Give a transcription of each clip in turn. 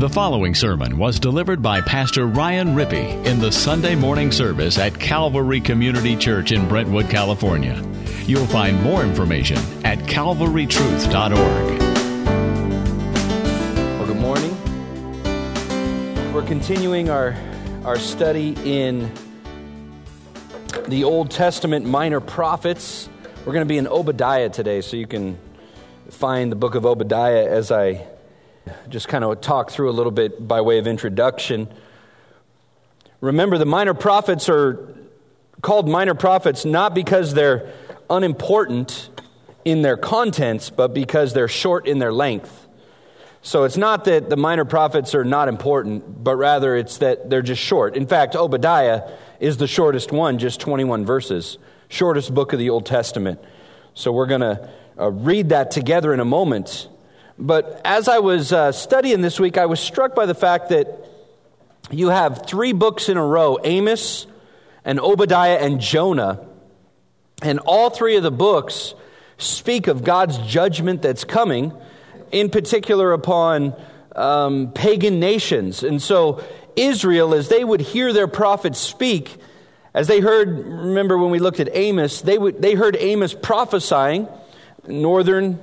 The following sermon was delivered by Pastor Ryan Rippey in the Sunday morning service at Calvary Community Church in Brentwood, California. You'll find more information at calvarytruth.org. Well, good morning. We're continuing our, our study in the Old Testament minor prophets. We're going to be in Obadiah today, so you can find the book of Obadiah as I just kind of talk through a little bit by way of introduction. Remember, the minor prophets are called minor prophets not because they're unimportant in their contents, but because they're short in their length. So it's not that the minor prophets are not important, but rather it's that they're just short. In fact, Obadiah is the shortest one, just 21 verses, shortest book of the Old Testament. So we're going to uh, read that together in a moment. But as I was uh, studying this week, I was struck by the fact that you have three books in a row Amos and Obadiah and Jonah. And all three of the books speak of God's judgment that's coming, in particular upon um, pagan nations. And so, Israel, as they would hear their prophets speak, as they heard, remember when we looked at Amos, they, would, they heard Amos prophesying, northern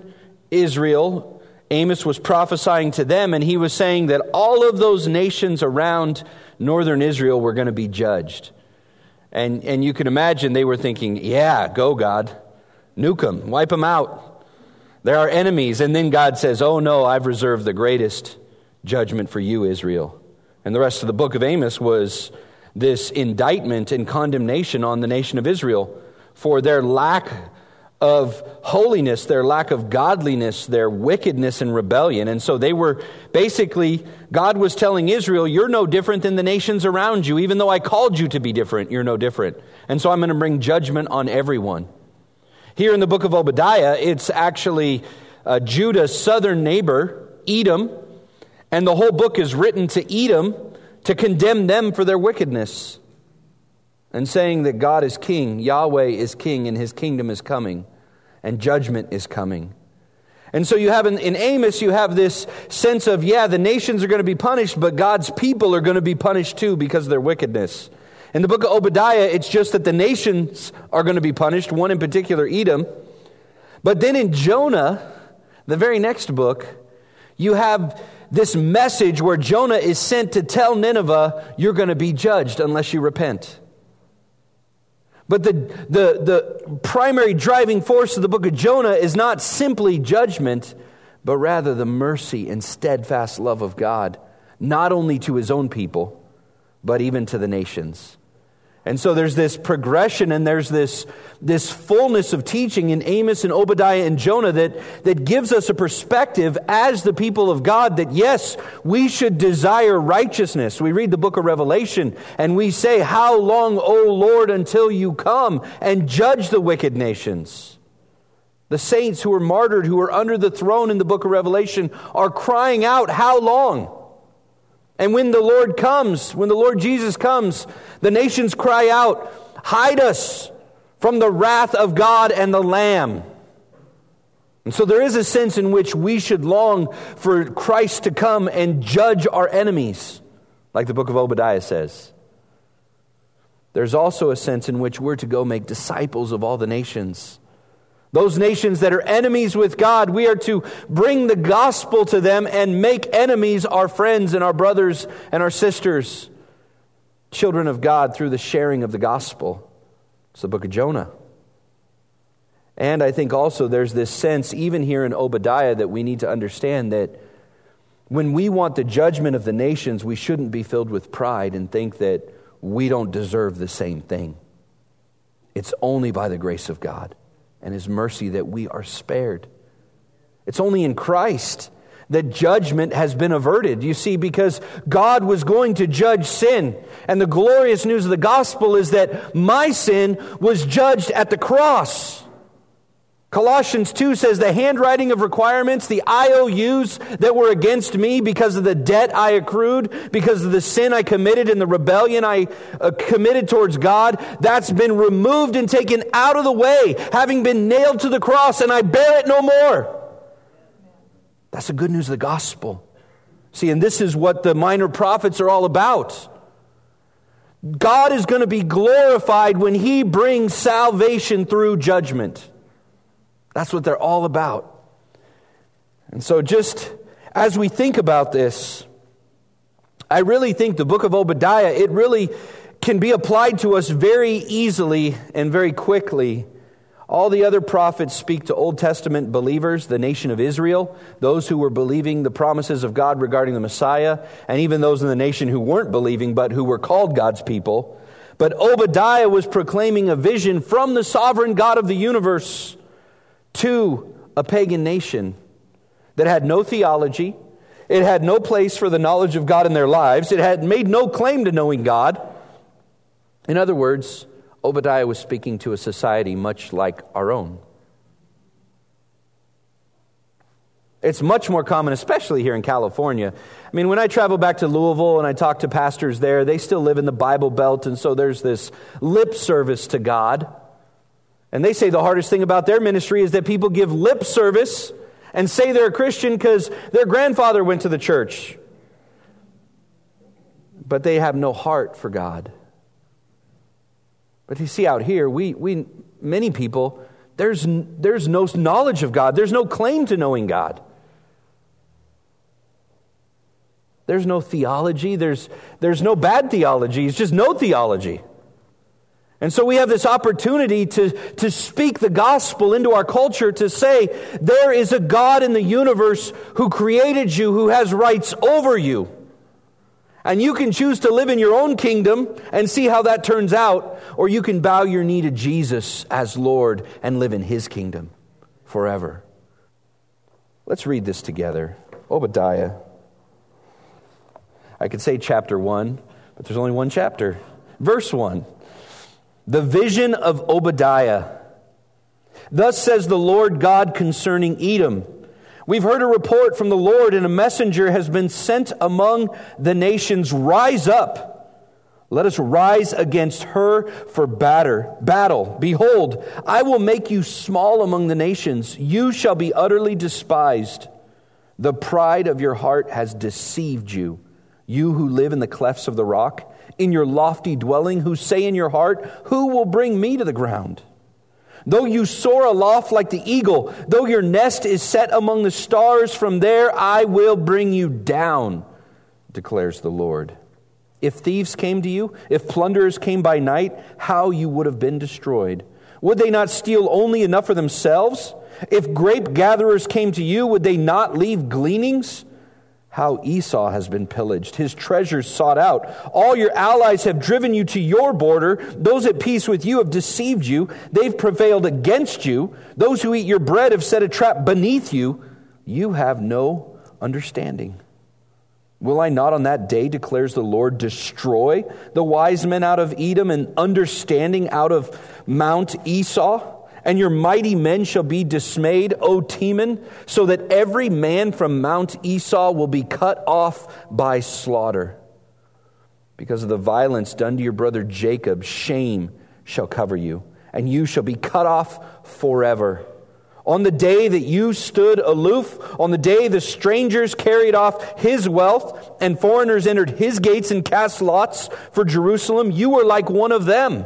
Israel, Amos was prophesying to them, and he was saying that all of those nations around northern Israel were going to be judged. And, and you can imagine they were thinking, yeah, go, God. Nuke them, wipe them out. They're our enemies. And then God says, oh, no, I've reserved the greatest judgment for you, Israel. And the rest of the book of Amos was this indictment and condemnation on the nation of Israel for their lack of holiness, their lack of godliness, their wickedness and rebellion. And so they were basically, God was telling Israel, You're no different than the nations around you. Even though I called you to be different, you're no different. And so I'm going to bring judgment on everyone. Here in the book of Obadiah, it's actually uh, Judah's southern neighbor, Edom. And the whole book is written to Edom to condemn them for their wickedness and saying that God is king, Yahweh is king, and his kingdom is coming, and judgment is coming. And so you have in, in, Amos, you have this sense of, yeah, the nations are going to be punished, but God's people are going to be punished too because of their wickedness. In the book of Obadiah, it's just that the nations are going to be punished, one in particular, Edom. But then in Jonah, the very next book, you have this message where Jonah is sent to tell Nineveh, you're going to be judged unless you repent. But the, the, the primary driving force of the book of Jonah is not simply judgment, but rather the mercy and steadfast love of God, not only to his own people, but even to the nations. And so there's this progression and there's this, this fullness of teaching in Amos and Obadiah and Jonah that, that gives us a perspective as the people of God that yes, we should desire righteousness. We read the book of Revelation and we say, How long, O Lord, until you come and judge the wicked nations? The saints who were martyred, who are under the throne in the book of Revelation, are crying out, How long? And when the Lord comes, when the Lord Jesus comes, the nations cry out, Hide us from the wrath of God and the Lamb. And so there is a sense in which we should long for Christ to come and judge our enemies, like the book of Obadiah says. There's also a sense in which we're to go make disciples of all the nations. Those nations that are enemies with God, we are to bring the gospel to them and make enemies our friends and our brothers and our sisters, children of God, through the sharing of the gospel. It's the book of Jonah. And I think also there's this sense, even here in Obadiah, that we need to understand that when we want the judgment of the nations, we shouldn't be filled with pride and think that we don't deserve the same thing. It's only by the grace of God and His mercy that we are spared. It's only in Christ that judgment has been averted. You see, because God was going to judge sin. And the glorious news of the gospel is that my sin was judged at the cross. Colossians 2 says, The handwriting of requirements, the IOUs that were against me because of the debt I accrued, because of the sin I committed and the rebellion I uh, committed towards God, that's been removed and taken out of the way, having been nailed to the cross, and I bear it no more. That's the good news of the gospel. See, and this is what the minor prophets are all about. God is going to be glorified when He brings salvation through judgment. That's what they're all about. And so, just as we think about this, I really think the book of Obadiah, it really can be applied to us very easily and very quickly. All the other prophets speak to Old Testament believers, the nation of Israel, those who were believing the promises of God regarding the Messiah, and even those in the nation who weren't believing but who were called God's people. But Obadiah was proclaiming a vision from the sovereign God of the universe to a pagan nation that had no theology, it had no place for the knowledge of God in their lives, it had made no claim to knowing God. In other words, Obadiah was speaking to a society much like our own. It's much more common, especially here in California. I mean, when I travel back to Louisville and I talk to pastors there, they still live in the Bible Belt, and so there's this lip service to God. And they say the hardest thing about their ministry is that people give lip service and say they're a Christian because their grandfather went to the church. But they have no heart for God. But you see, out here, we, we many people, there's, there's no knowledge of God, there's no claim to knowing God. There's no theology, there's, there's no bad theology, it's just no theology. And so we have this opportunity to, to speak the gospel into our culture to say, there is a God in the universe who created you, who has rights over you. And you can choose to live in your own kingdom and see how that turns out, or you can bow your knee to Jesus as Lord and live in his kingdom forever. Let's read this together. Obadiah. I could say chapter 1, but there's only one chapter. Verse 1. The vision of Obadiah. Thus says the Lord God concerning Edom. We've heard a report from the Lord, and a messenger has been sent among the nations. Rise up. Let us rise against her for batter, battle. Behold, I will make you small among the nations. You shall be utterly despised. The pride of your heart has deceived you, you who live in the clefts of the rock in your lofty dwelling, who say in your heart, Who will bring me to the ground? Though you soar aloft like the eagle, though your nest is set among the stars, from there I will bring you down, declares the Lord. If thieves came to you, if plunderers came by night, how you would have been destroyed. Would they not steal only enough for themselves? If grape gatherers came to you, would they not leave gleanings? How Esau has been pillaged, his treasures sought out. All your allies have driven you to your border. Those at peace with you have deceived you. They've prevailed against you. Those who eat your bread have set a trap beneath you. You have no understanding. Will I not on that day, declares the Lord, destroy the wise men out of Edom and understanding out of Mount Esau? And your mighty men shall be dismayed, O Teman, so that every man from Mount Esau will be cut off by slaughter. Because of the violence done to your brother Jacob, shame shall cover you, and you shall be cut off forever. On the day that you stood aloof, on the day the strangers carried off his wealth and foreigners entered his gates and cast lots for Jerusalem, you were like one of them.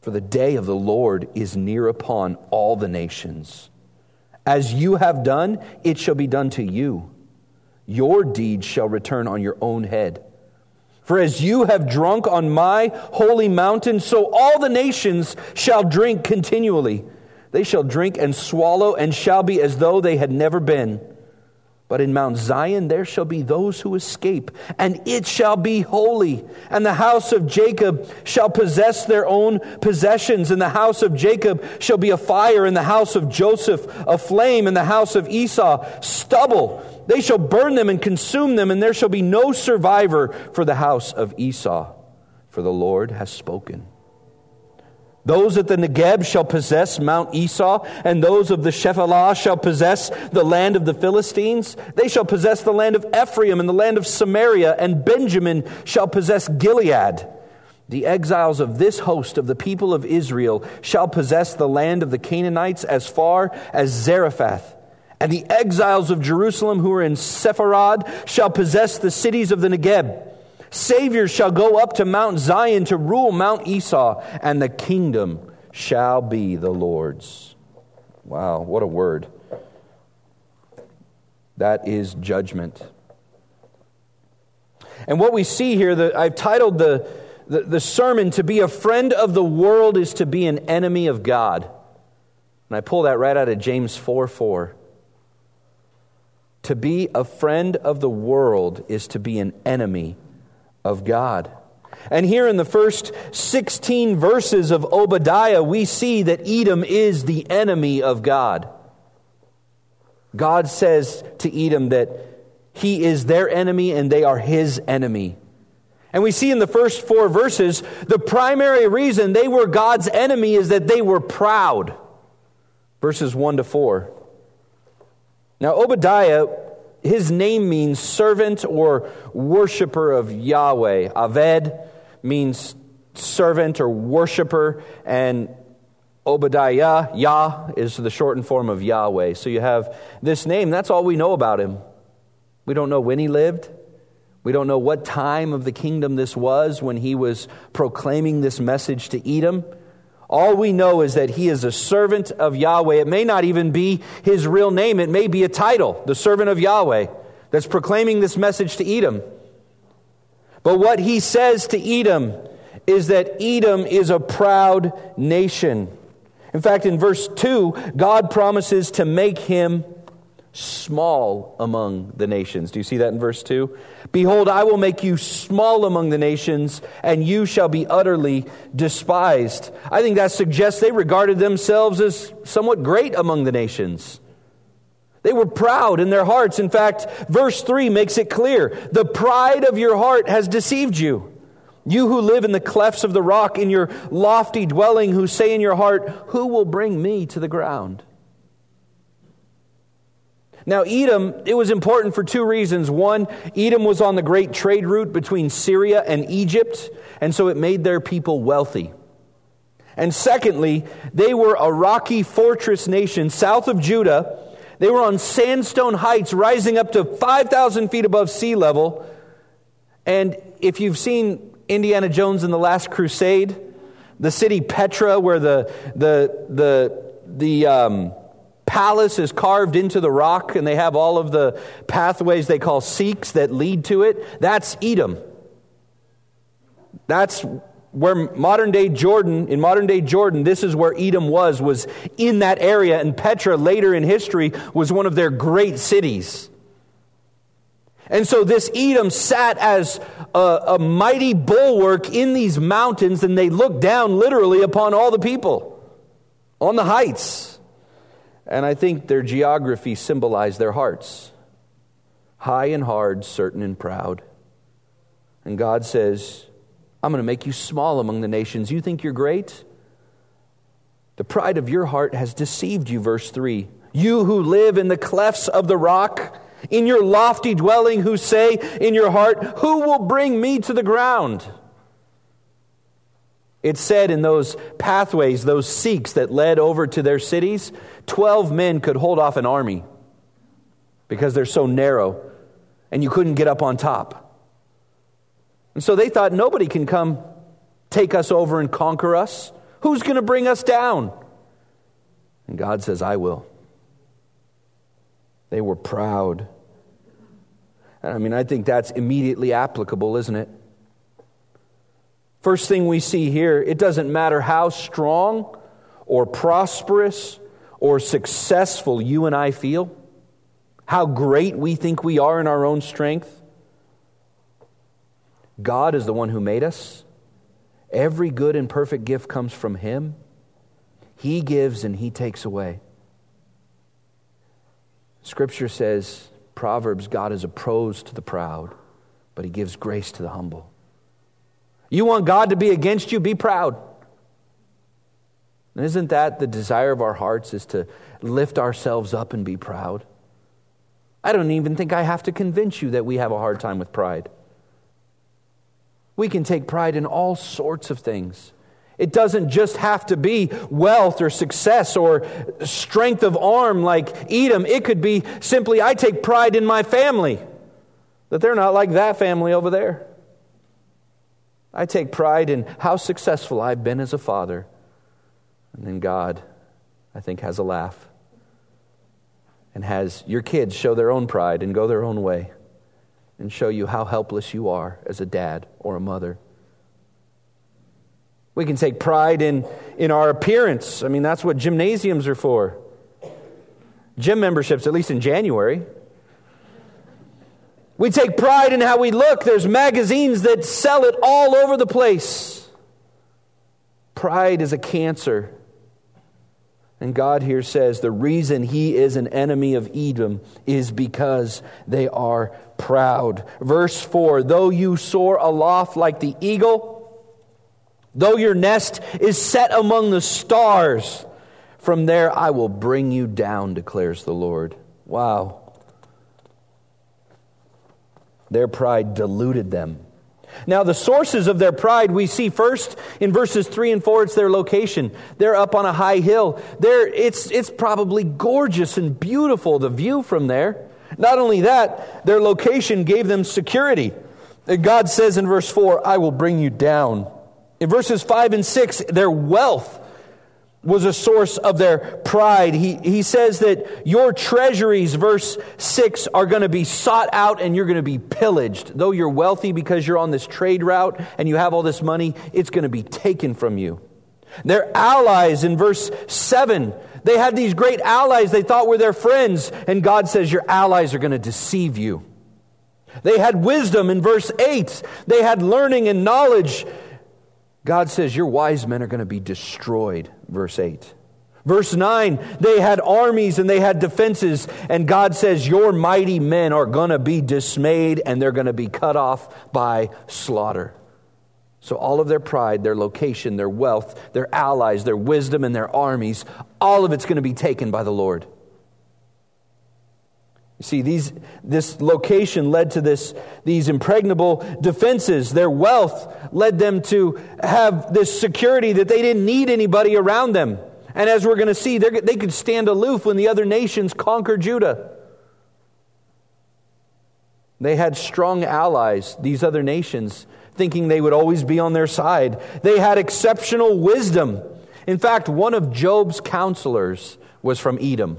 For the day of the Lord is near upon all the nations. As you have done, it shall be done to you. Your deeds shall return on your own head. For as you have drunk on my holy mountain, so all the nations shall drink continually. They shall drink and swallow and shall be as though they had never been. But in Mount Zion there shall be those who escape, and it shall be holy. And the house of Jacob shall possess their own possessions, and the house of Jacob shall be a fire, and the house of Joseph a flame, and the house of Esau stubble. They shall burn them and consume them, and there shall be no survivor for the house of Esau, for the Lord has spoken. Those at the Negeb shall possess Mount Esau, and those of the Shephelah shall possess the land of the Philistines. They shall possess the land of Ephraim and the land of Samaria, and Benjamin shall possess Gilead. The exiles of this host of the people of Israel shall possess the land of the Canaanites as far as Zarephath. And the exiles of Jerusalem who are in Sepharad shall possess the cities of the Negeb. Saviors shall go up to Mount Zion to rule Mount Esau, and the kingdom shall be the Lord's. Wow, what a word. That is judgment. And what we see here, the, I've titled the, the, the sermon, To be a friend of the world is to be an enemy of God. And I pull that right out of James 4 4. To be a friend of the world is to be an enemy of God. And here in the first 16 verses of Obadiah, we see that Edom is the enemy of God. God says to Edom that he is their enemy and they are his enemy. And we see in the first four verses the primary reason they were God's enemy is that they were proud. Verses 1 to 4. Now, Obadiah his name means servant or worshiper of Yahweh. Aved means servant or worshiper, and Obadiah, Yah, is the shortened form of Yahweh. So you have this name. That's all we know about him. We don't know when he lived. We don't know what time of the kingdom this was when he was proclaiming this message to Edom. All we know is that he is a servant of Yahweh. It may not even be his real name, it may be a title, the servant of Yahweh, that's proclaiming this message to Edom. But what he says to Edom is that Edom is a proud nation. In fact, in verse 2, God promises to make him small among the nations. Do you see that in verse 2? Behold, I will make you small among the nations, and you shall be utterly despised. I think that suggests they regarded themselves as somewhat great among the nations. They were proud in their hearts. In fact, verse 3 makes it clear the pride of your heart has deceived you. You who live in the clefts of the rock, in your lofty dwelling, who say in your heart, Who will bring me to the ground? Now, Edom, it was important for two reasons. One, Edom was on the great trade route between Syria and Egypt, and so it made their people wealthy. And secondly, they were a rocky fortress nation south of Judah. They were on sandstone heights rising up to 5,000 feet above sea level. And if you've seen Indiana Jones in the Last Crusade, the city Petra, where the, the, the, the, um, palace is carved into the rock, and they have all of the pathways they call Siqs that lead to it. That's Edom. That's where modern day Jordan, in modern day Jordan, this is where Edom was, was in that area. And Petra, later in history, was one of their great cities. And so this Edom sat as a, a mighty bulwark in these mountains, and they looked down literally upon all the people on the heights. And I think their geography symbolized their hearts high and hard, certain and proud. And God says, I'm going to make you small among the nations. You think you're great? The pride of your heart has deceived you, verse 3. You who live in the clefts of the rock, in your lofty dwelling, who say in your heart, Who will bring me to the ground? It said in those pathways, those Siqs that led over to their cities, 12 men could hold off an army because they're so narrow and you couldn't get up on top. And so they thought nobody can come take us over and conquer us. Who's going to bring us down? And God says, I will. They were proud. And I mean, I think that's immediately applicable, isn't it? First thing we see here, it doesn't matter how strong or prosperous or successful you and I feel, how great we think we are in our own strength. God is the one who made us. Every good and perfect gift comes from Him. He gives and He takes away. Scripture says, Proverbs, God is opposed to the proud, but He gives grace to the humble. You want God to be against you? Be proud. And isn't that the desire of our hearts is to lift ourselves up and be proud? I don't even think I have to convince you that we have a hard time with pride. We can take pride in all sorts of things. It doesn't just have to be wealth or success or strength of arm like Edom. It could be simply, I take pride in my family, that they're not like that family over there. I take pride in how successful I've been as a father. And then God, I think, has a laugh and has your kids show their own pride and go their own way and show you how helpless you are as a dad or a mother. We can take pride in, in our appearance. I mean, that's what gymnasiums are for. Gym memberships, at least in January. We take pride in how we look. There's magazines that sell it all over the place. Pride is a cancer. And God here says the reason he is an enemy of Edom is because they are proud. Verse 4 Though you soar aloft like the eagle, though your nest is set among the stars, from there I will bring you down, declares the Lord. Wow. Their pride deluded them. Now, the sources of their pride we see first in verses 3 and 4. It's their location. They're up on a high hill. There, it's, it's probably gorgeous and beautiful, the view from there. Not only that, their location gave them security. God says in verse 4, I will bring you down. In verses 5 and 6, their wealth was a source of their pride. He, he says that your treasuries, verse 6, are going to be sought out and you're going to be pillaged. Though you're wealthy because you're on this trade route and you have all this money, it's going to be taken from you. Their allies in verse 7, they had these great allies they thought were their friends, and God says, Your allies are going to deceive you. They had wisdom in verse 8, they had learning and knowledge. God says, Your wise men are going to be destroyed, verse 8. Verse 9, they had armies and they had defenses, and God says, Your mighty men are going to be dismayed and they're going to be cut off by slaughter. So, all of their pride, their location, their wealth, their allies, their wisdom, and their armies, all of it's going to be taken by the Lord. You see, these, this location led to this, these impregnable defenses. Their wealth led them to have this security that they didn't need anybody around them. And as we're going to see, they could stand aloof when the other nations conquered Judah. They had strong allies, these other nations, thinking they would always be on their side. They had exceptional wisdom. In fact, one of Job's counselors was from Edom,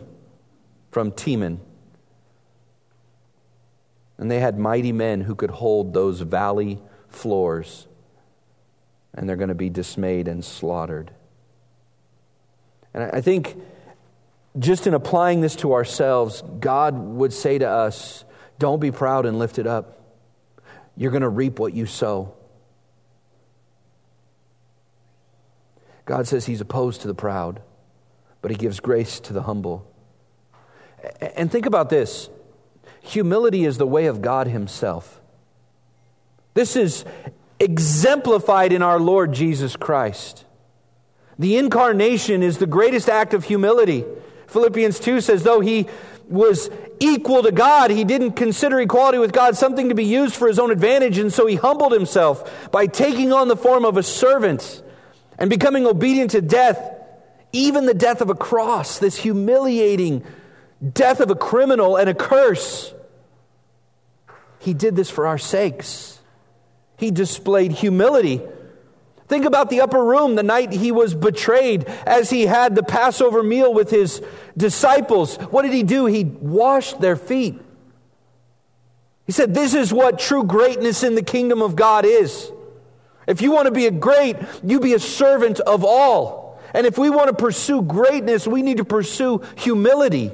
from Teman. And they had mighty men who could hold those valley floors. And they're going to be dismayed and slaughtered. And I think just in applying this to ourselves, God would say to us, Don't be proud and lift it up. You're going to reap what you sow. God says He's opposed to the proud, but He gives grace to the humble. And think about this Humility is the way of God Himself. This is exemplified in our Lord Jesus Christ. The incarnation is the greatest act of humility. Philippians 2 says, though he was equal to God, he didn't consider equality with God something to be used for his own advantage, and so he humbled himself by taking on the form of a servant and becoming obedient to death, even the death of a cross, this humiliating death of a criminal and a curse. He did this for our sakes. He displayed humility. Think about the upper room the night he was betrayed as he had the Passover meal with his disciples. What did he do? He washed their feet. He said, This is what true greatness in the kingdom of God is. If you want to be a great, you be a servant of all. And if we want to pursue greatness, we need to pursue humility.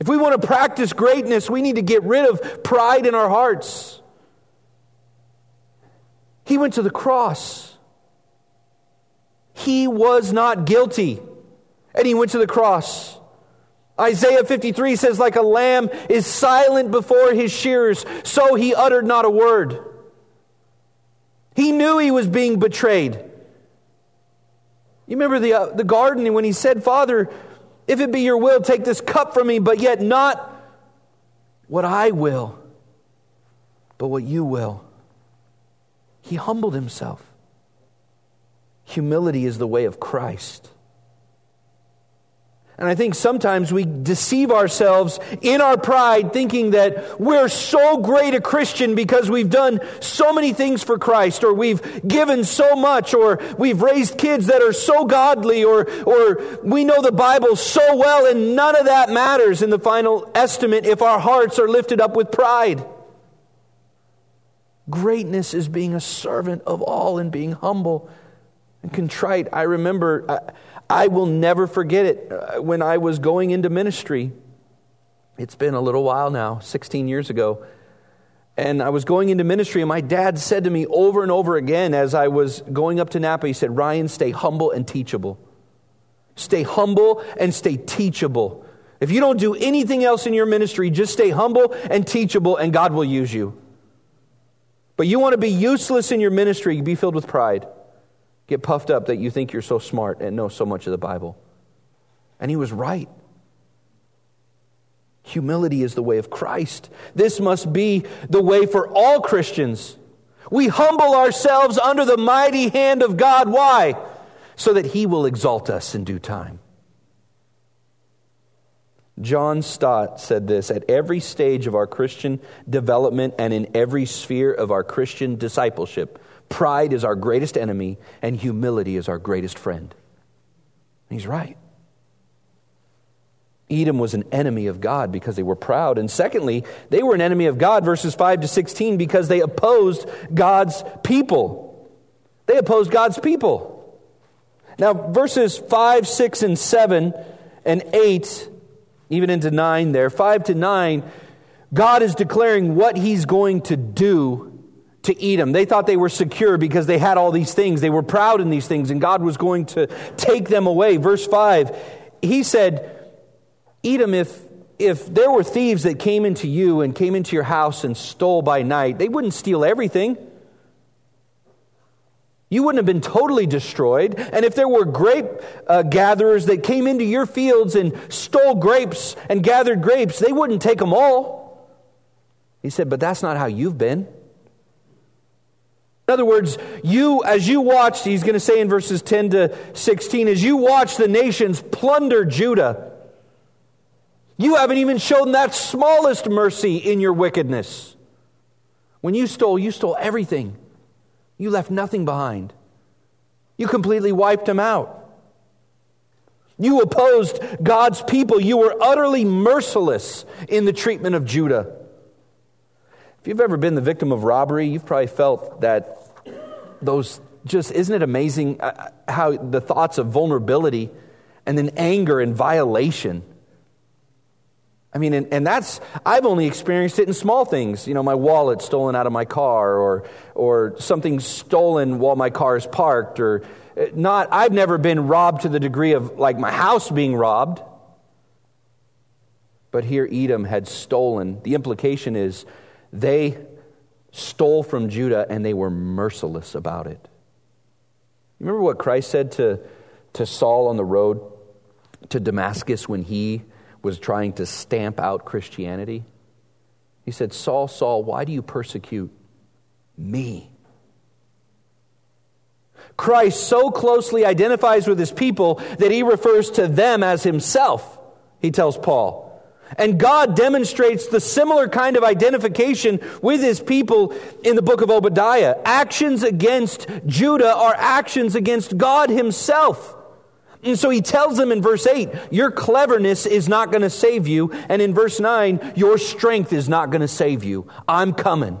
If we want to practice greatness, we need to get rid of pride in our hearts. He went to the cross. He was not guilty, and he went to the cross. Isaiah 53 says, like a lamb is silent before his shearers, so he uttered not a word. He knew he was being betrayed. You remember the, uh, the garden when he said, Father, if it be your will, take this cup from me, but yet not what I will, but what you will. He humbled himself. Humility is the way of Christ. And I think sometimes we deceive ourselves in our pride thinking that we're so great a Christian because we've done so many things for Christ or we've given so much or we've raised kids that are so godly or, or we know the Bible so well and none of that matters in the final estimate if our hearts are lifted up with pride. Greatness is being a servant of all and being humble and contrite. I remember. I, I will never forget it uh, when I was going into ministry. It's been a little while now, 16 years ago. And I was going into ministry, and my dad said to me over and over again as I was going up to Napa, he said, Ryan, stay humble and teachable. Stay humble and stay teachable. If you don't do anything else in your ministry, just stay humble and teachable, and God will use you. But you want to be useless in your ministry, be filled with pride. Get puffed up that you think you're so smart and know so much of the Bible. And he was right. Humility is the way of Christ. This must be the way for all Christians. We humble ourselves under the mighty hand of God. Why? So that he will exalt us in due time. John Stott said this At every stage of our Christian development and in every sphere of our Christian discipleship, Pride is our greatest enemy, and humility is our greatest friend. And he's right. Edom was an enemy of God because they were proud. And secondly, they were an enemy of God, verses 5 to 16, because they opposed God's people. They opposed God's people. Now, verses 5, 6, and 7, and 8, even into 9 there, 5 to 9, God is declaring what he's going to do to Edom. They thought they were secure because they had all these things. They were proud in these things, and God was going to take them away. Verse 5, he said, Edom, if, if there were thieves that came into you and came into your house and stole by night, they wouldn't steal everything. You wouldn't have been totally destroyed. And if there were grape uh, gatherers that came into your fields and stole grapes and gathered grapes, they wouldn't take them all. He said, But that's not how you've been. In other words, you, as you watched, he's going to say in verses 10 to 16, as you watch the nations plunder Judah, you haven't even shown that smallest mercy in your wickedness. When you stole, you stole everything. You left nothing behind. You completely wiped them out. You opposed God's people. You were utterly merciless in the treatment of Judah. If you've ever been the victim of robbery, you've probably felt that those just, isn't it amazing uh, how the thoughts of vulnerability and then anger and violation. I mean, and, and, that's, I've only experienced it in small things. You know, my wallet stolen out of my car, or, or something stolen while my car is parked, or uh, not, I've never been robbed to the degree of like my house being robbed. But here Edom had stolen. The implication is they stole from Judah and they were merciless about it. You remember what Christ said to, to Saul on the road to Damascus when he was trying to stamp out Christianity? He said, Saul, Saul, why do you persecute me? Christ so closely identifies with his people that he refers to them as himself, he tells Paul. And God demonstrates the similar kind of identification with his people in the book of Obadiah. Actions against Judah are actions against God himself. And so he tells them in verse 8, Your cleverness is not going to save you. And in verse 9, Your strength is not going to save you. I'm coming.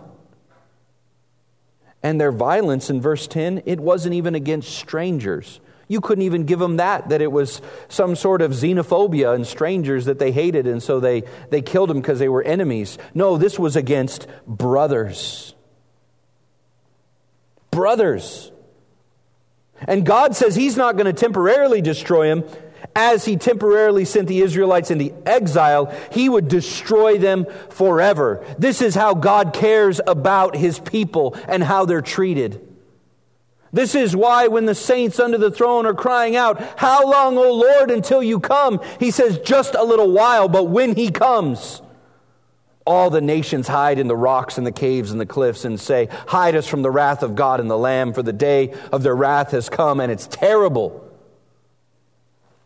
And their violence in verse 10, it wasn't even against strangers. You couldn't even give them that, that it was some sort of xenophobia and strangers that they hated, and so they, they killed them because they were enemies. No, this was against brothers. Brothers. And God says He's not going to temporarily destroy them. As He temporarily sent the Israelites into exile, He would destroy them forever. This is how God cares about His people and how they're treated. This is why when the saints under the throne are crying out, How long, O Lord, until you come? He says, Just a little while, but when he comes, all the nations hide in the rocks and the caves and the cliffs and say, Hide us from the wrath of God and the Lamb, for the day of their wrath has come, and it's terrible.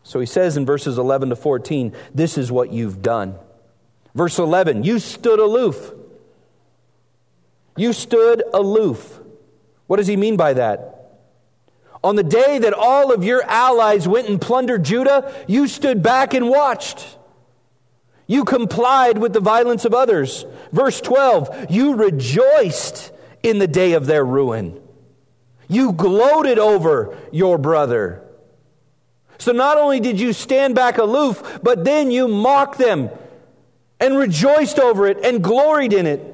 So he says in verses 11 to 14, This is what you've done. Verse 11, You stood aloof. You stood aloof. What does he mean by that? On the day that all of your allies went and plundered Judah, you stood back and watched. You complied with the violence of others. Verse 12, you rejoiced in the day of their ruin. You gloated over your brother. So not only did you stand back aloof, but then you mocked them and rejoiced over it and gloried in it.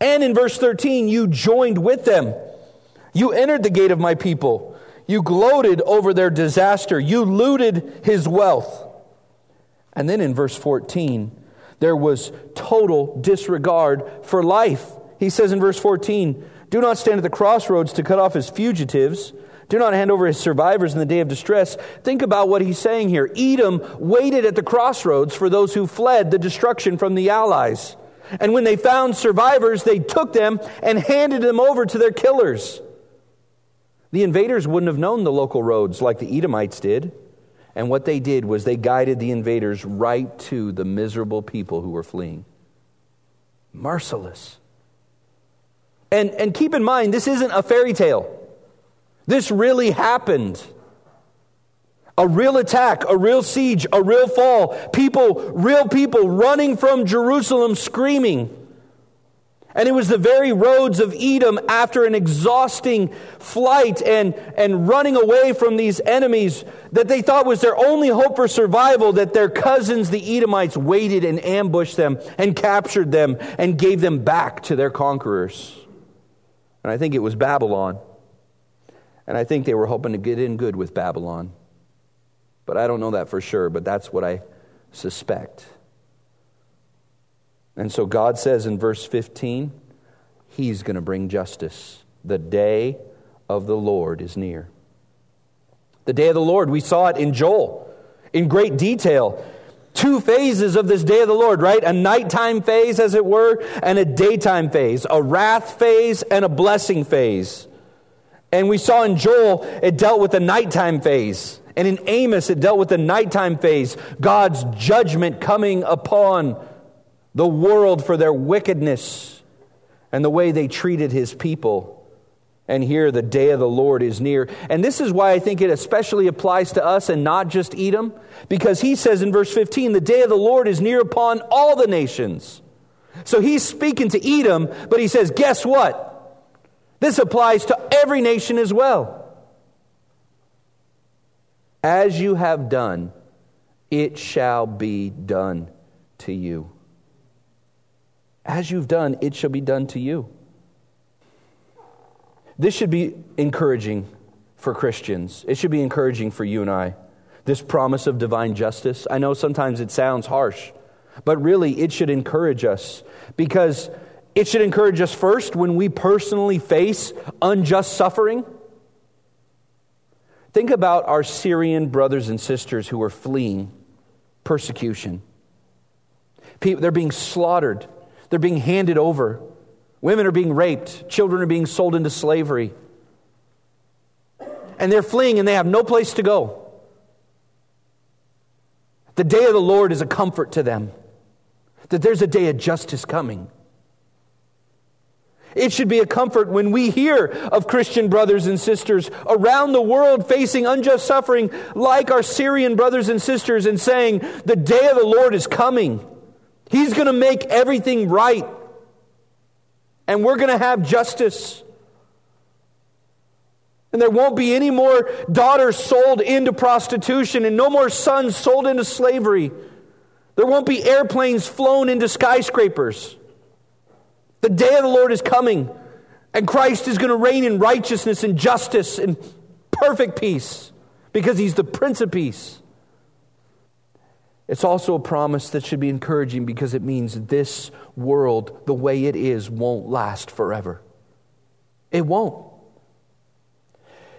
And in verse 13, you joined with them. You entered the gate of my people. You gloated over their disaster. You looted his wealth. And then in verse 14, there was total disregard for life. He says in verse 14, Do not stand at the crossroads to cut off his fugitives. Do not hand over his survivors in the day of distress. Think about what he's saying here. Edom waited at the crossroads for those who fled the destruction from the Allies. And when they found survivors, they took them and handed them over to their killers. The invaders wouldn't have known the local roads like the Edomites did. And what they did was they guided the invaders right to the miserable people who were fleeing. Merciless. And, and keep in mind, this isn't a fairy tale. This really happened. A real attack, a real siege, a real fall. People, real people running from Jerusalem screaming. And it was the very roads of Edom after an exhausting flight and, and running away from these enemies that they thought was their only hope for survival that their cousins, the Edomites, waited and ambushed them and captured them and gave them back to their conquerors. And I think it was Babylon. And I think they were hoping to get in good with Babylon. But I don't know that for sure, but that's what I suspect. And so God says in verse 15, He's going to bring justice. The day of the Lord is near. The day of the Lord, we saw it in Joel in great detail. Two phases of this day of the Lord, right? A nighttime phase, as it were, and a daytime phase, a wrath phase and a blessing phase. And we saw in Joel, it dealt with the nighttime phase. And in Amos, it dealt with the nighttime phase, God's judgment coming upon the world for their wickedness and the way they treated his people. And here the day of the Lord is near. And this is why I think it especially applies to us and not just Edom, because he says in verse 15, the day of the Lord is near upon all the nations. So he's speaking to Edom, but he says, guess what? This applies to every nation as well. As you have done, it shall be done to you. As you've done, it shall be done to you. This should be encouraging for Christians. It should be encouraging for you and I. This promise of divine justice. I know sometimes it sounds harsh, but really it should encourage us because it should encourage us first when we personally face unjust suffering. Think about our Syrian brothers and sisters who are fleeing persecution. They're being slaughtered they're being handed over. Women are being raped. Children are being sold into slavery. And they're fleeing and they have no place to go. The day of the Lord is a comfort to them that there's a day of justice coming. It should be a comfort when we hear of Christian brothers and sisters around the world facing unjust suffering, like our Syrian brothers and sisters, and saying, The day of the Lord is coming. He's going to make everything right. And we're going to have justice. And there won't be any more daughters sold into prostitution and no more sons sold into slavery. There won't be airplanes flown into skyscrapers. The day of the Lord is coming, and Christ is going to reign in righteousness and justice and perfect peace because he's the Prince of Peace. It's also a promise that should be encouraging because it means this world, the way it is, won't last forever. It won't.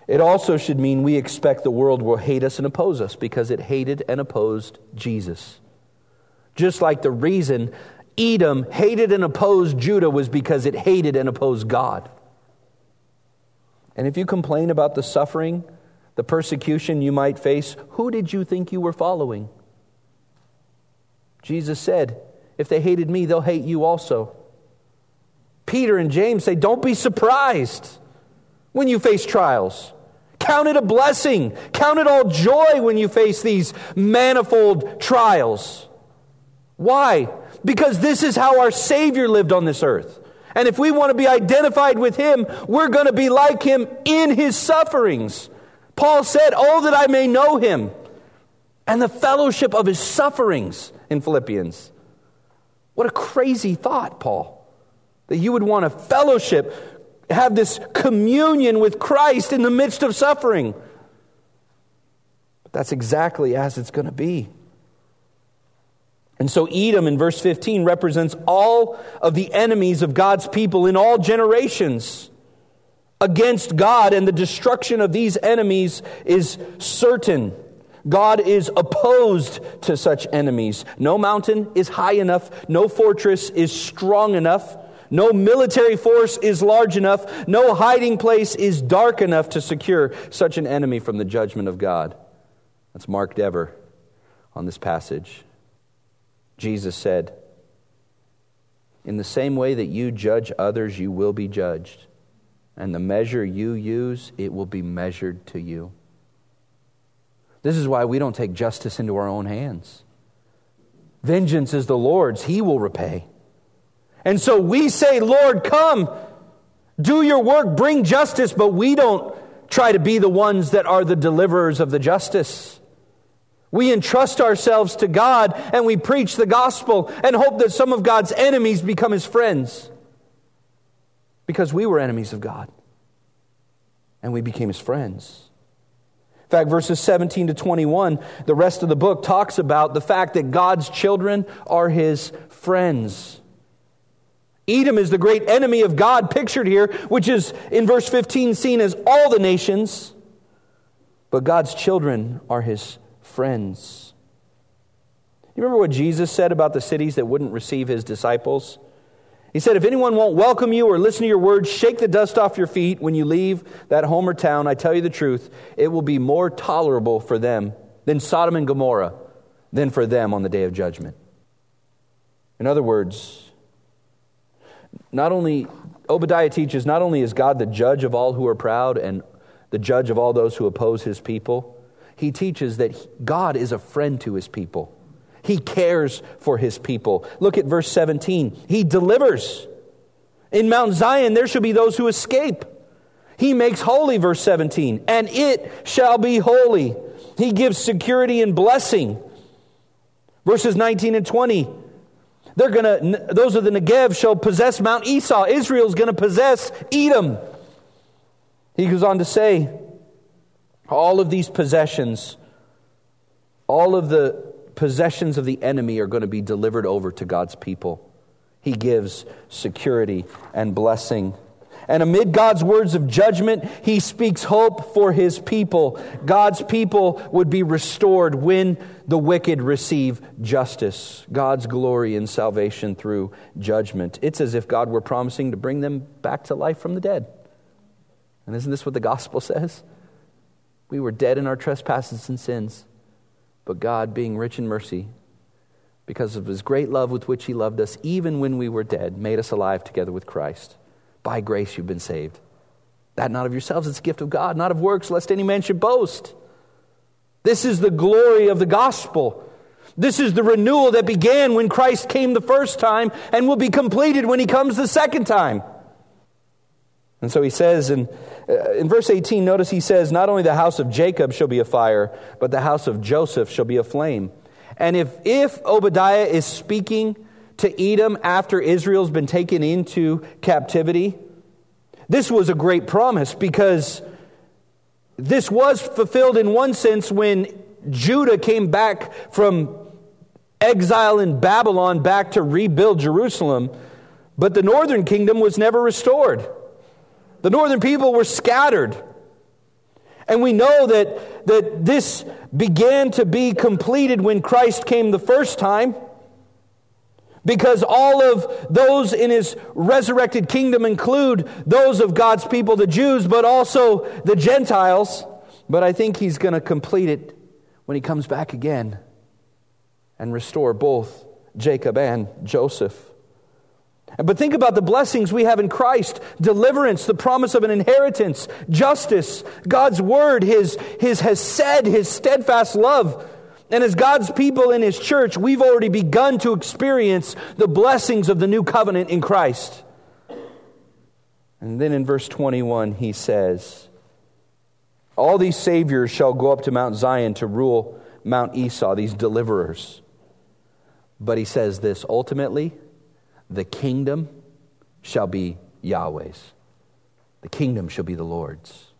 It also should mean we expect the world will hate us and oppose us because it hated and opposed Jesus. Just like the reason Edom hated and opposed Judah was because it hated and opposed God. And if you complain about the suffering, the persecution you might face, who did you think you were following? Jesus said, If they hated me, they'll hate you also. Peter and James say, Don't be surprised when you face trials. Count it a blessing. Count it all joy when you face these manifold trials. Why? Because this is how our Savior lived on this earth. And if we want to be identified with Him, we're going to be like Him in His sufferings. Paul said, Oh, that I may know Him and the fellowship of His sufferings in Philippians. What a crazy thought, Paul, that you would want to fellowship, have this communion with Christ in the midst of suffering. But that's exactly as it's going to be. And so Edom in verse 15 represents all of the enemies of God's people in all generations against God, and the destruction of these enemies is certain. God is opposed to such enemies. No mountain is high enough, no fortress is strong enough, no military force is large enough, no hiding place is dark enough to secure such an enemy from the judgment of God. That's marked ever on this passage. Jesus said, In the same way that you judge others, you will be judged. And the measure you use, it will be measured to you. This is why we don't take justice into our own hands. Vengeance is the Lord's, He will repay. And so we say, Lord, come, do your work, bring justice, but we don't try to be the ones that are the deliverers of the justice. We entrust ourselves to God and we preach the gospel and hope that some of God's enemies become his friends. Because we were enemies of God and we became his friends. In fact, verses 17 to 21, the rest of the book talks about the fact that God's children are his friends. Edom is the great enemy of God pictured here, which is in verse 15 seen as all the nations, but God's children are his friends. You remember what Jesus said about the cities that wouldn't receive his disciples? He said, If anyone won't welcome you or listen to your words, shake the dust off your feet when you leave that home or town. I tell you the truth, it will be more tolerable for them than Sodom and Gomorrah than for them on the day of judgment. In other words, not only, Obadiah teaches, not only is God the judge of all who are proud and the judge of all those who oppose his people, he teaches that God is a friend to his people. He cares for his people. Look at verse 17. He delivers. In Mount Zion, there shall be those who escape. He makes holy, verse 17, and it shall be holy. He gives security and blessing. Verses 19 and 20. They're gonna, those of the Negev shall possess Mount Esau. Israel's gonna possess Edom. He goes on to say, all of these possessions, all of the possessions of the enemy are going to be delivered over to God's people. He gives security and blessing. And amid God's words of judgment, he speaks hope for his people. God's people would be restored when the wicked receive justice, God's glory and salvation through judgment. It's as if God were promising to bring them back to life from the dead. And isn't this what the gospel says? We were dead in our trespasses and sins, but God, being rich in mercy, because of his great love with which he loved us, even when we were dead, made us alive together with Christ. By grace you've been saved. That not of yourselves, it's a gift of God, not of works, lest any man should boast. This is the glory of the gospel. This is the renewal that began when Christ came the first time and will be completed when he comes the second time. And so he says in Uh, in verse 18, notice he says, Not only the house of Jacob shall be a fire, but the house of Joseph shall be a flame. And if, if Obadiah is speaking to Edom after Israel's been taken into captivity, this was a great promise because this was fulfilled in one sense when Judah came back from exile in Babylon back to rebuild Jerusalem, but the northern kingdom was never restored. The northern people were scattered. And we know that, that this began to be completed when Christ came the first time. Because all of those in his resurrected kingdom include those of God's people, the Jews, but also the Gentiles. But I think he's going to complete it when he comes back again and restore both Jacob and Joseph. But think about the blessings we have in Christ deliverance, the promise of an inheritance, justice, God's word, his, his has said, his steadfast love. And as God's people in his church, we've already begun to experience the blessings of the new covenant in Christ. And then in verse 21, he says, All these saviors shall go up to Mount Zion to rule Mount Esau, these deliverers. But he says this ultimately, the kingdom shall be Yahweh's. The kingdom shall be the Lord's.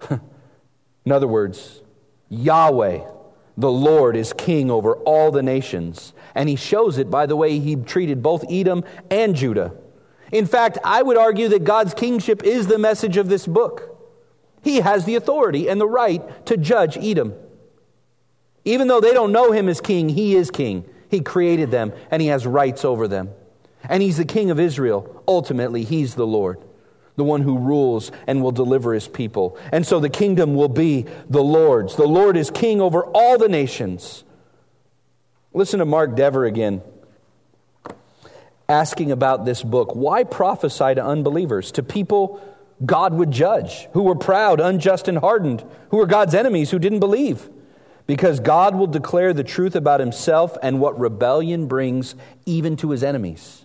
In other words, Yahweh, the Lord, is king over all the nations. And he shows it by the way he treated both Edom and Judah. In fact, I would argue that God's kingship is the message of this book. He has the authority and the right to judge Edom. Even though they don't know him as king, he is king. He created them and he has rights over them. And he's the king of Israel. Ultimately, he's the Lord, the one who rules and will deliver his people. And so the kingdom will be the Lord's. The Lord is king over all the nations. Listen to Mark Dever again asking about this book. Why prophesy to unbelievers, to people God would judge, who were proud, unjust, and hardened, who were God's enemies, who didn't believe? Because God will declare the truth about himself and what rebellion brings even to his enemies.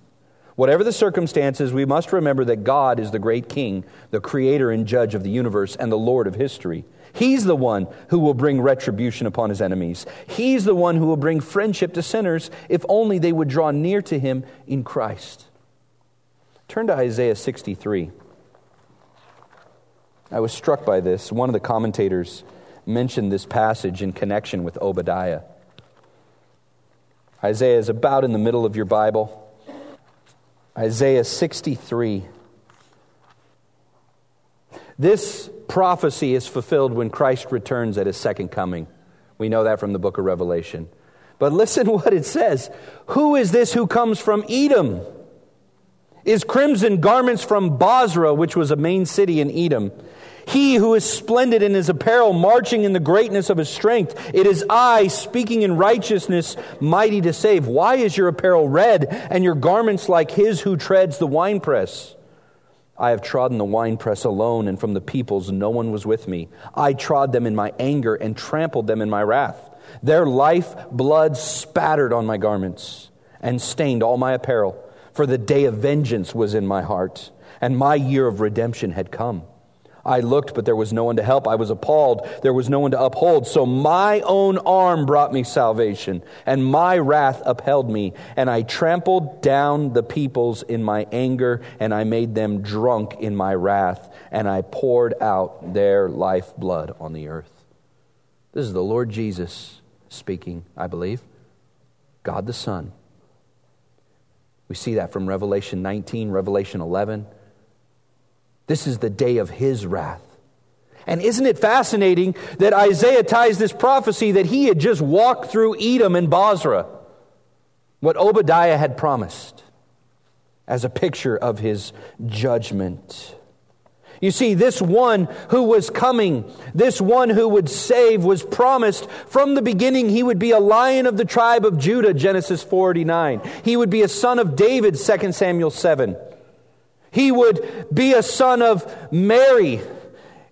Whatever the circumstances, we must remember that God is the great king, the creator and judge of the universe, and the Lord of history. He's the one who will bring retribution upon his enemies. He's the one who will bring friendship to sinners if only they would draw near to him in Christ. Turn to Isaiah 63. I was struck by this. One of the commentators mentioned this passage in connection with Obadiah. Isaiah is about in the middle of your Bible. Isaiah 63. This prophecy is fulfilled when Christ returns at his second coming. We know that from the book of Revelation. But listen what it says Who is this who comes from Edom? Is crimson garments from Bozrah, which was a main city in Edom. He who is splendid in his apparel, marching in the greatness of his strength. It is I, speaking in righteousness, mighty to save. Why is your apparel red, and your garments like his who treads the winepress? I have trodden the winepress alone, and from the peoples no one was with me. I trod them in my anger and trampled them in my wrath. Their life blood spattered on my garments and stained all my apparel, for the day of vengeance was in my heart, and my year of redemption had come. I looked, but there was no one to help. I was appalled. There was no one to uphold. So my own arm brought me salvation, and my wrath upheld me. And I trampled down the peoples in my anger, and I made them drunk in my wrath, and I poured out their lifeblood on the earth. This is the Lord Jesus speaking, I believe. God the Son. We see that from Revelation 19, Revelation 11. This is the day of his wrath. And isn't it fascinating that Isaiah ties this prophecy that he had just walked through Edom and Bozrah, what Obadiah had promised, as a picture of his judgment. You see, this one who was coming, this one who would save, was promised from the beginning he would be a lion of the tribe of Judah, Genesis 49. He would be a son of David, 2 Samuel 7. He would be a son of Mary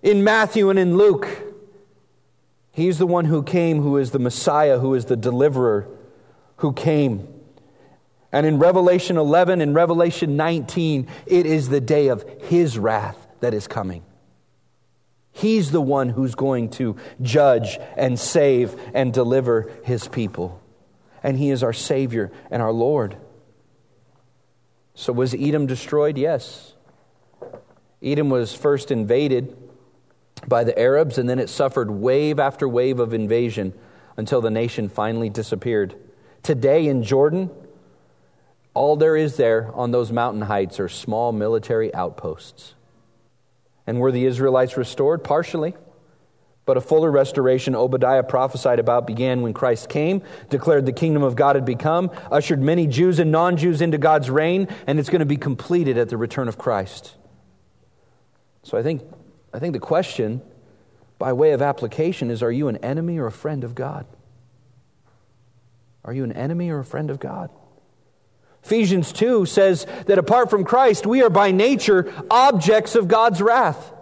in Matthew and in Luke. He's the one who came, who is the Messiah, who is the deliverer, who came. And in Revelation 11 and Revelation 19, it is the day of his wrath that is coming. He's the one who's going to judge and save and deliver his people. And he is our Savior and our Lord. So, was Edom destroyed? Yes. Edom was first invaded by the Arabs, and then it suffered wave after wave of invasion until the nation finally disappeared. Today in Jordan, all there is there on those mountain heights are small military outposts. And were the Israelites restored? Partially. But a fuller restoration Obadiah prophesied about began when Christ came, declared the kingdom of God had become, ushered many Jews and non Jews into God's reign, and it's going to be completed at the return of Christ. So I think, I think the question, by way of application, is are you an enemy or a friend of God? Are you an enemy or a friend of God? Ephesians 2 says that apart from Christ, we are by nature objects of God's wrath.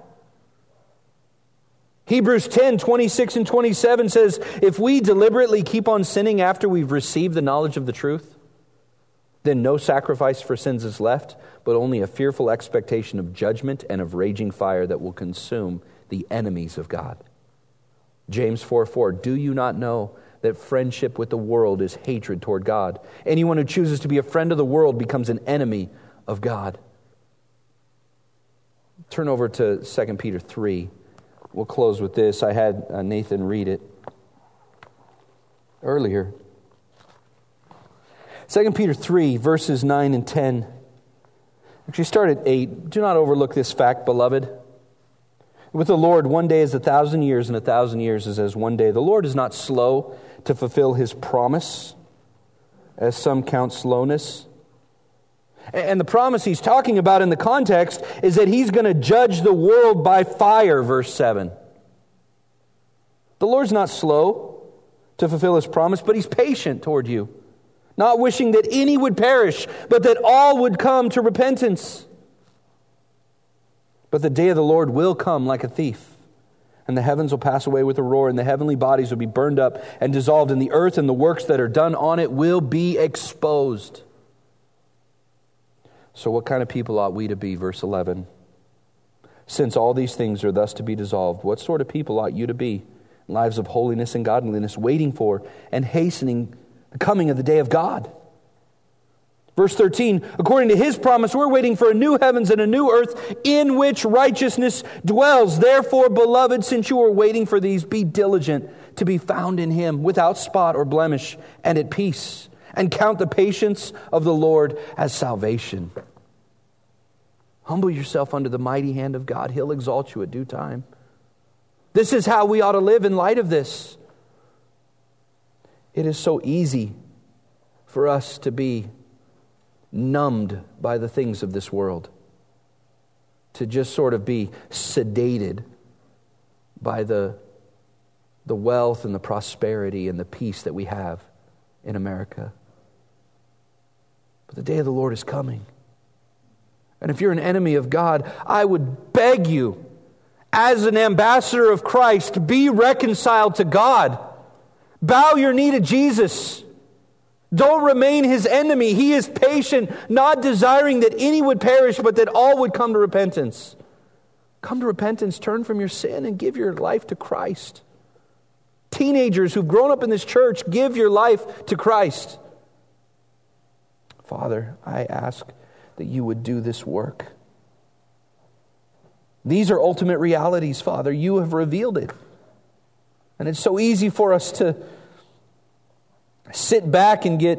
Hebrews 10, 26 and 27 says, If we deliberately keep on sinning after we've received the knowledge of the truth, then no sacrifice for sins is left, but only a fearful expectation of judgment and of raging fire that will consume the enemies of God. James 4 4, Do you not know that friendship with the world is hatred toward God. Anyone who chooses to be a friend of the world becomes an enemy of God. Turn over to 2 Peter 3. We'll close with this. I had uh, Nathan read it earlier. 2 Peter 3, verses 9 and 10. Actually, start at 8. Do not overlook this fact, beloved. With the Lord, one day is a thousand years, and a thousand years is as one day. The Lord is not slow to fulfill his promise, as some count slowness. And the promise he's talking about in the context is that he's going to judge the world by fire, verse 7. The Lord's not slow to fulfill his promise, but he's patient toward you, not wishing that any would perish, but that all would come to repentance. But the day of the Lord will come like a thief and the heavens will pass away with a roar, and the heavenly bodies will be burned up and dissolved, and the earth and the works that are done on it will be exposed. So, what kind of people ought we to be? Verse 11. Since all these things are thus to be dissolved, what sort of people ought you to be? Lives of holiness and godliness, waiting for and hastening the coming of the day of God Verse 13, according to his promise, we're waiting for a new heavens and a new earth in which righteousness dwells. Therefore, beloved, since you are waiting for these, be diligent to be found in him without spot or blemish and at peace, and count the patience of the Lord as salvation. Humble yourself under the mighty hand of God, he'll exalt you at due time. This is how we ought to live in light of this. It is so easy for us to be numbed by the things of this world, to just sort of be sedated by the, the wealth and the prosperity and the peace that we have in America. But the day of the Lord is coming. And if you're an enemy of God, I would beg you, as an ambassador of Christ, be reconciled to God. Bow your knee to Jesus. Don't remain his enemy. He is patient, not desiring that any would perish, but that all would come to repentance. Come to repentance, turn from your sin, and give your life to Christ. Teenagers who've grown up in this church, give your life to Christ. Father, I ask that you would do this work. These are ultimate realities, Father. You have revealed it. And it's so easy for us to sit back and get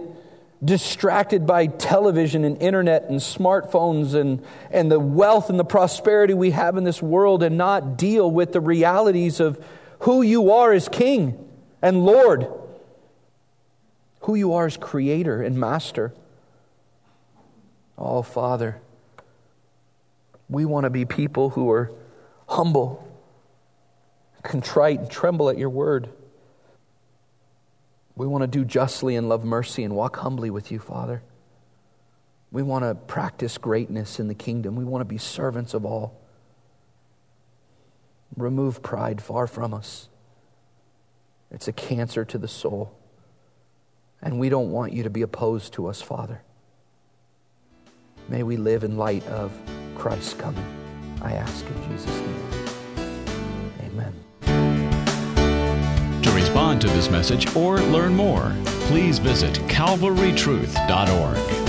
distracted by television and internet and smartphones and, and the wealth and the prosperity we have in this world and not deal with the realities of who you are as King and Lord, who you are as Creator and Master. Oh, Father, we want to be people who are humble, contrite, and tremble at your word. We want to do justly and love mercy and walk humbly with you, Father. We want to practice greatness in the kingdom. We want to be servants of all. Remove pride far from us. It's a cancer to the soul. And we don't want you to be opposed to us, Father. May we live in light of Christ's coming. I ask in Jesus' name. Amen. To respond to this message or learn more, please visit calvarytruth.org.